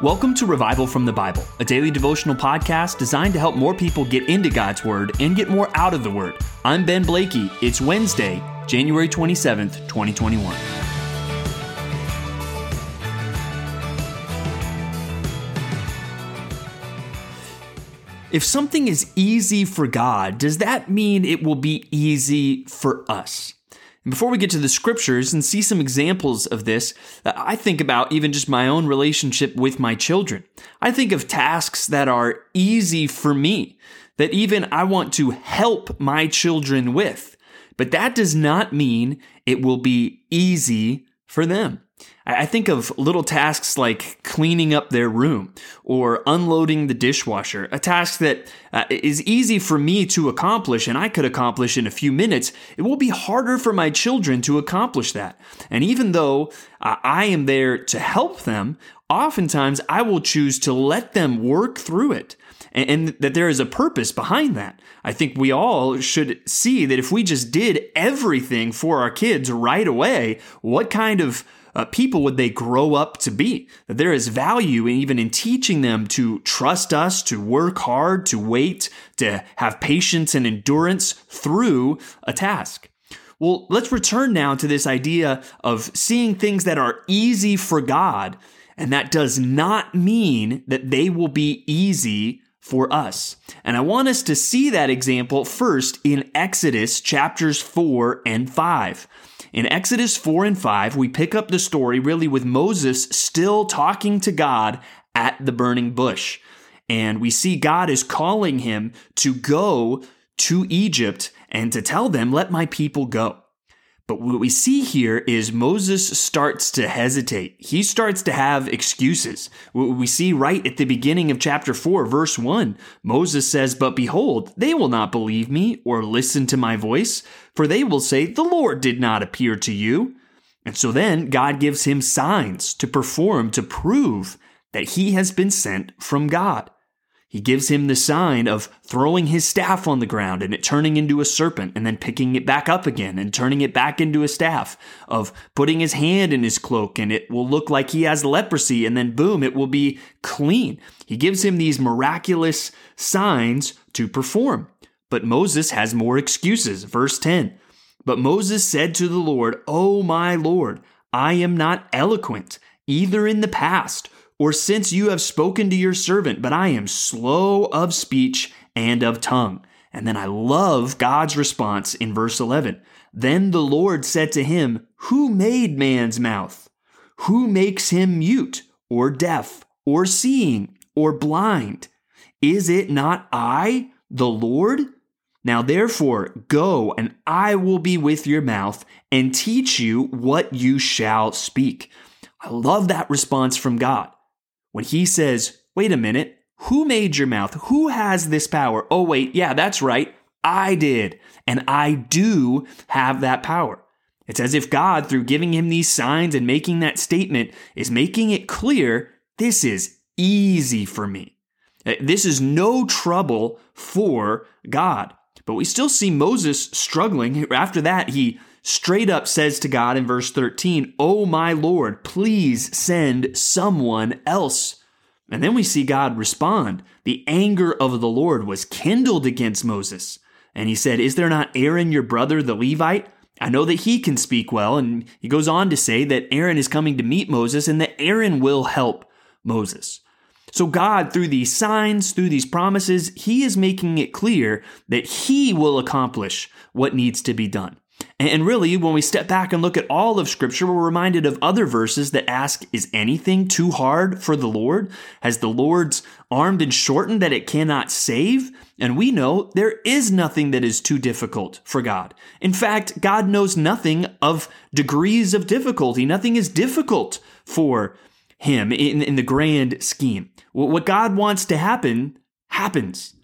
Welcome to Revival from the Bible, a daily devotional podcast designed to help more people get into God's Word and get more out of the Word. I'm Ben Blakey. It's Wednesday, January 27th, 2021. If something is easy for God, does that mean it will be easy for us? Before we get to the scriptures and see some examples of this, I think about even just my own relationship with my children. I think of tasks that are easy for me, that even I want to help my children with. But that does not mean it will be easy for them. I think of little tasks like cleaning up their room or unloading the dishwasher, a task that uh, is easy for me to accomplish and I could accomplish in a few minutes. It will be harder for my children to accomplish that. And even though uh, I am there to help them, oftentimes I will choose to let them work through it and, and that there is a purpose behind that. I think we all should see that if we just did everything for our kids right away, what kind of uh, people would they grow up to be? That there is value even in teaching them to trust us, to work hard, to wait, to have patience and endurance through a task. Well, let's return now to this idea of seeing things that are easy for God, and that does not mean that they will be easy for us. And I want us to see that example first in Exodus chapters 4 and 5. In Exodus 4 and 5, we pick up the story really with Moses still talking to God at the burning bush. And we see God is calling him to go to Egypt and to tell them, let my people go. But what we see here is Moses starts to hesitate. He starts to have excuses. What We see right at the beginning of chapter 4, verse 1, Moses says, But behold, they will not believe me or listen to my voice, for they will say, The Lord did not appear to you. And so then God gives him signs to perform to prove that he has been sent from God. He gives him the sign of throwing his staff on the ground and it turning into a serpent and then picking it back up again and turning it back into a staff, of putting his hand in his cloak and it will look like he has leprosy and then boom, it will be clean. He gives him these miraculous signs to perform. But Moses has more excuses. Verse 10 But Moses said to the Lord, O my Lord, I am not eloquent, either in the past or since you have spoken to your servant, but I am slow of speech and of tongue. And then I love God's response in verse 11. Then the Lord said to him, Who made man's mouth? Who makes him mute or deaf or seeing or blind? Is it not I, the Lord? Now therefore, go and I will be with your mouth and teach you what you shall speak. I love that response from God when he says, wait a minute, who made your mouth? Who has this power? Oh, wait, yeah, that's right. I did. And I do have that power. It's as if God, through giving him these signs and making that statement, is making it clear this is easy for me. Uh, this is no trouble for God. But we still see Moses struggling. After that, he straight up says to God in verse 13, Oh my Lord, please send someone else. And then we see God respond. The anger of the Lord was kindled against Moses. And he said, Is there not Aaron your brother, the Levite? I know that he can speak well. And he goes on to say that Aaron is coming to meet Moses and that Aaron will help Moses. So, God, through these signs, through these promises, He is making it clear that He will accomplish what needs to be done. And really, when we step back and look at all of Scripture, we're reminded of other verses that ask, Is anything too hard for the Lord? Has the Lord's arm been shortened that it cannot save? And we know there is nothing that is too difficult for God. In fact, God knows nothing of degrees of difficulty. Nothing is difficult for Him in, in the grand scheme. What God wants to happen, happens.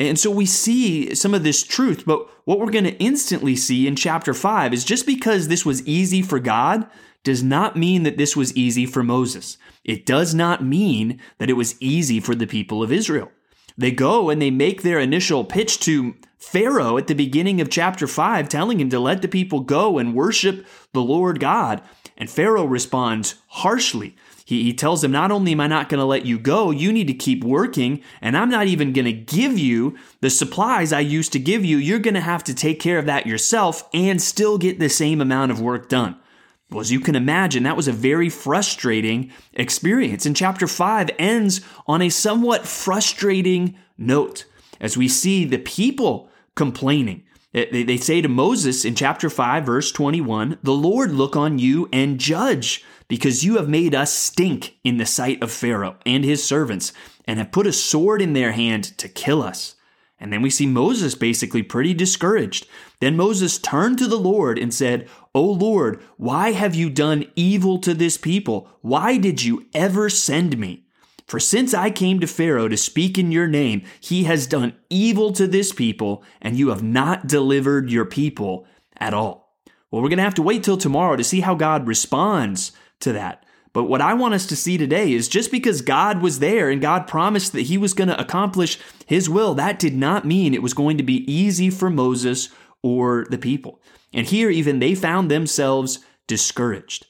And so we see some of this truth, but what we're going to instantly see in chapter 5 is just because this was easy for God does not mean that this was easy for Moses. It does not mean that it was easy for the people of Israel. They go and they make their initial pitch to Pharaoh at the beginning of chapter 5, telling him to let the people go and worship the Lord God. And Pharaoh responds harshly. He, he tells him, Not only am I not going to let you go, you need to keep working, and I'm not even going to give you the supplies I used to give you. You're going to have to take care of that yourself and still get the same amount of work done. Well, as you can imagine, that was a very frustrating experience. And chapter 5 ends on a somewhat frustrating note as we see the people complaining. Eh, they say to Moses in chapter 5, verse 21, The Lord look on you and judge, because you have made us stink in the sight of Pharaoh and his servants, and have put a sword in their hand to kill us. And then we see Moses basically pretty discouraged. Then Moses turned to the Lord and said, O Lord, why have you done evil to this people? Why did you ever send me? For since I came to Pharaoh to speak in your name, he has done evil to this people, and you have not delivered your people at all. Well, we're going to have to wait till tomorrow to see how God responds to that. But what I want us to see today is just because God was there and God promised that he was going to accomplish his will, that did not mean it was going to be easy for Moses or the people. And here, even they found themselves discouraged.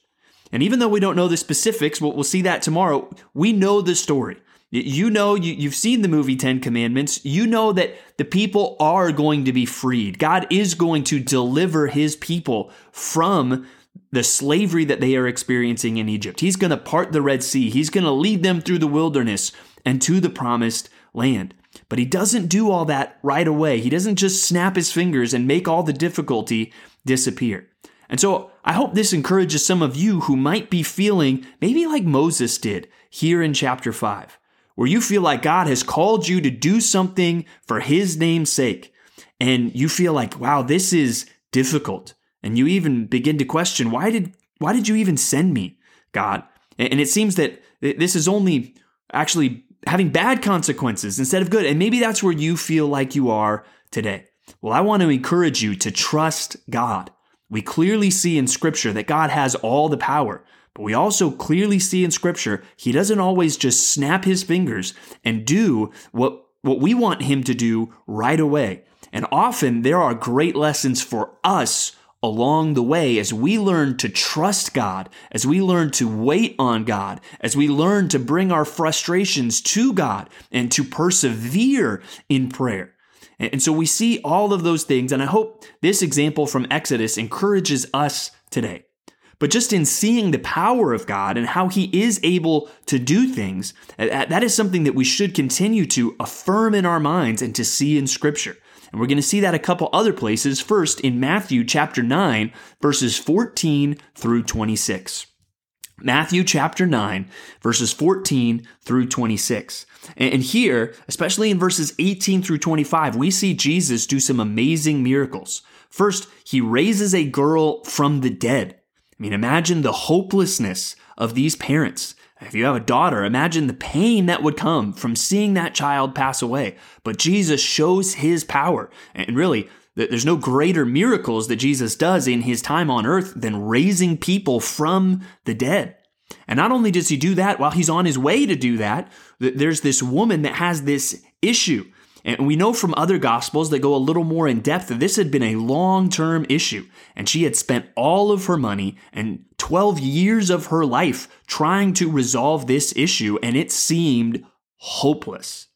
And even though we don't know the specifics, we'll, we'll see that tomorrow, we know the story. You know, you, you've seen the movie Ten Commandments. You know that the people are going to be freed. God is going to deliver his people from the slavery that they are experiencing in Egypt. He's going to part the Red Sea. He's going to lead them through the wilderness and to the promised land. But he doesn't do all that right away. He doesn't just snap his fingers and make all the difficulty disappear. And so I hope this encourages some of you who might be feeling maybe like Moses did here in chapter 5, where you feel like God has called you to do something for his name's sake. And you feel like, wow, this is difficult. And you even begin to question, why did, why did you even send me, God? And it seems that this is only actually having bad consequences instead of good. And maybe that's where you feel like you are today. Well, I want to encourage you to trust God we clearly see in Scripture that God has all the power, but we also clearly see in Scripture He doesn't always just snap His fingers and do what, what we want Him to do right away. And often there are great lessons for us along the way as we learn to trust God, as we learn to wait on God, as we learn to bring our frustrations to God and to persevere in prayer. And so we see all of those things, and I hope this example from Exodus encourages us today. But just in seeing the power of God and how He is able to do things, that is something that we should continue to affirm in our minds and to see in Scripture. And we're going to see that a couple other places. First, in Matthew chapter 9, verses 14 through 26. Matthew chapter 9, verses 14 through 26. And here, especially in verses 18 through 25, we see Jesus do some amazing miracles. First, he raises a girl from the dead. I mean, imagine the hopelessness of these parents. If you have a daughter, imagine the pain that would come from seeing that child pass away. But Jesus shows his power. And really, there's no greater miracles that Jesus does in his time on earth than raising people from the dead. And not only does he do that while he's on his way to do that, there's this woman that has this issue. And we know from other gospels that go a little more in depth that this had been a long term issue. And she had spent all of her money and 12 years of her life trying to resolve this issue, and it seemed hopeless.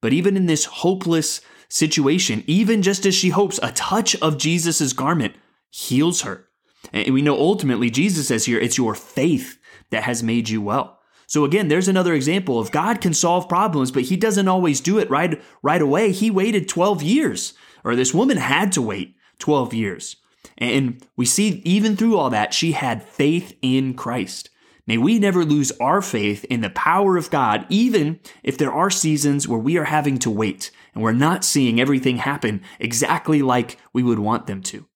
But even in this hopeless situation, even just as she hopes, a touch of Jesus' garment heals her. And we know ultimately, Jesus says here, it's your faith that has made you well. So again, there's another example of God can solve problems, but he doesn't always do it right, right away. He waited 12 years, or this woman had to wait 12 years. And we see even through all that, she had faith in Christ. May we never lose our faith in the power of God, even if there are seasons where we are having to wait and we're not seeing everything happen exactly like we would want them to.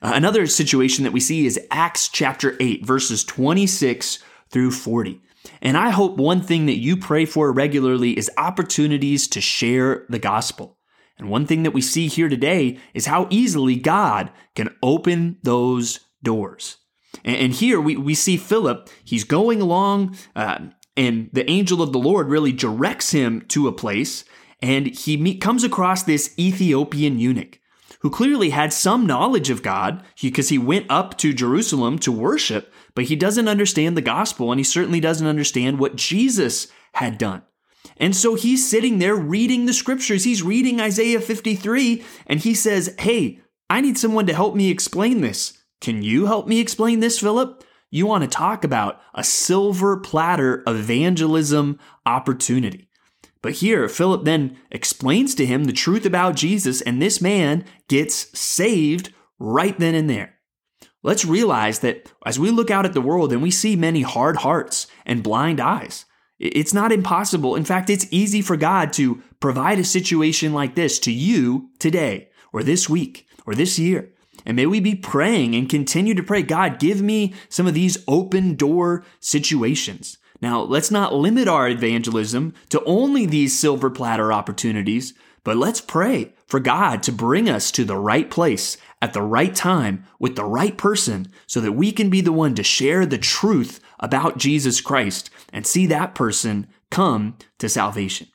Uh, another situation that we see is Acts chapter 8, verses 26 through 40. And I hope one thing that you pray for regularly is opportunities to share the gospel. And one thing that we see here today is how easily God can open those doors. And, here we, we see Philip, he's going along, uh, and the angel of the Lord really directs him to a place, and he meet, comes across this Ethiopian eunuch who clearly had some knowledge of God because he went up to Jerusalem to worship, but he doesn't understand the gospel, and he certainly doesn't understand what Jesus had done. And so he's sitting there reading the scriptures. He's reading Isaiah 53, and he says, Hey, I need someone to help me explain this. Can you help me explain this, Philip? You want to talk about a silver platter evangelism opportunity. But here, Philip then explains to him the truth about Jesus, and this man gets saved right then and there. Let's realize that as we look out at the world and we see many hard hearts and blind eyes, it's not impossible. In fact, it's easy for God to provide a situation like this to you today, or this week, or this year. And may we be praying and continue to pray, God, give me some of these open door situations. Now, let's not limit our evangelism to only these silver platter opportunities, but let's pray for God to bring us to the right place at the right time with the right person so that we can be the one to share the truth about Jesus Christ and see that person come to salvation.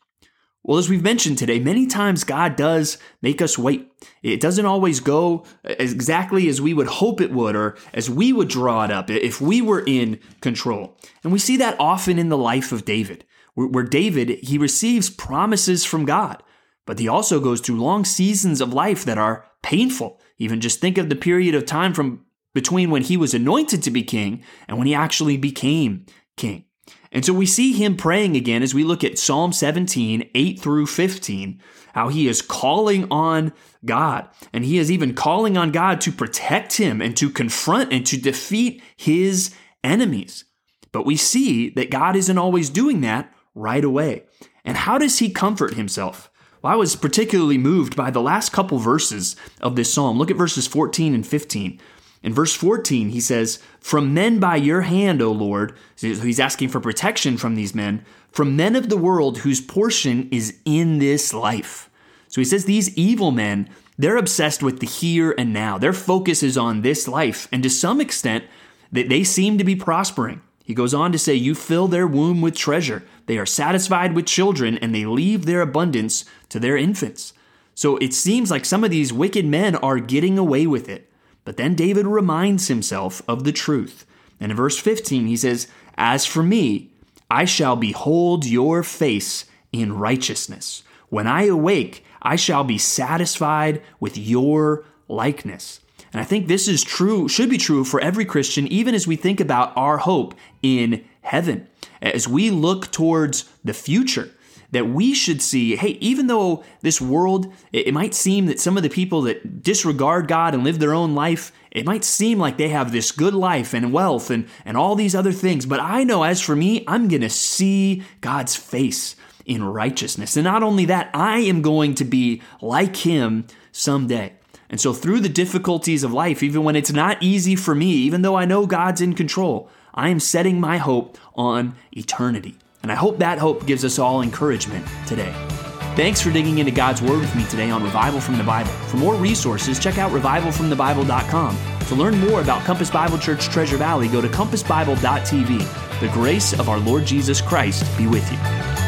Well, as we've mentioned today, many times God does make us wait. It doesn't always go exactly as we would hope it would or as we would draw it up if we were in control. And we see that often in the life of David, where David, he receives promises from God, but he also goes through long seasons of life that are painful. Even just think of the period of time from between when he was anointed to be king and when he actually became king. And so we see him praying again as we look at Psalm 17, 8 through 15, how he is calling on God. And he is even calling on God to protect him and to confront and to defeat his enemies. But we see that God isn't always doing that right away. And how does he comfort himself? Well, I was particularly moved by the last couple verses of this psalm. Look at verses 14 and 15. In verse 14, he says, From men by your hand, O Lord, so he's asking for protection from these men, from men of the world whose portion is in this life. So he says, These evil men, they're obsessed with the here and now. Their focus is on this life, and to some extent, they seem to be prospering. He goes on to say, You fill their womb with treasure. They are satisfied with children, and they leave their abundance to their infants. So it seems like some of these wicked men are getting away with it. But then David reminds himself of the truth. And in verse 15, he says, As for me, I shall behold your face in righteousness. When I awake, I shall be satisfied with your likeness. And I think this is true, should be true for every Christian, even as we think about our hope in heaven. As we look towards the future, that we should see hey, even though this world, it, might seem that some of the people that disregard God and live their own life, it might seem like they have this good life and wealth and, and all these other things. But I know as for me, I'm going to see God's face in righteousness. And not only that, I am going to be like Him someday. And so, through the difficulties of life, even when it's not easy for me, even though I know God's in control, I am setting my hope on eternity. And I hope that hope gives us all encouragement today. Thanks for digging into God's Word with me today on Revival from the Bible. For more resources, check out revivalfromthebible.com. To learn more about Compass Bible Church Treasure Valley, go to compassbible.tv. The grace of our Lord Jesus Christ be with you.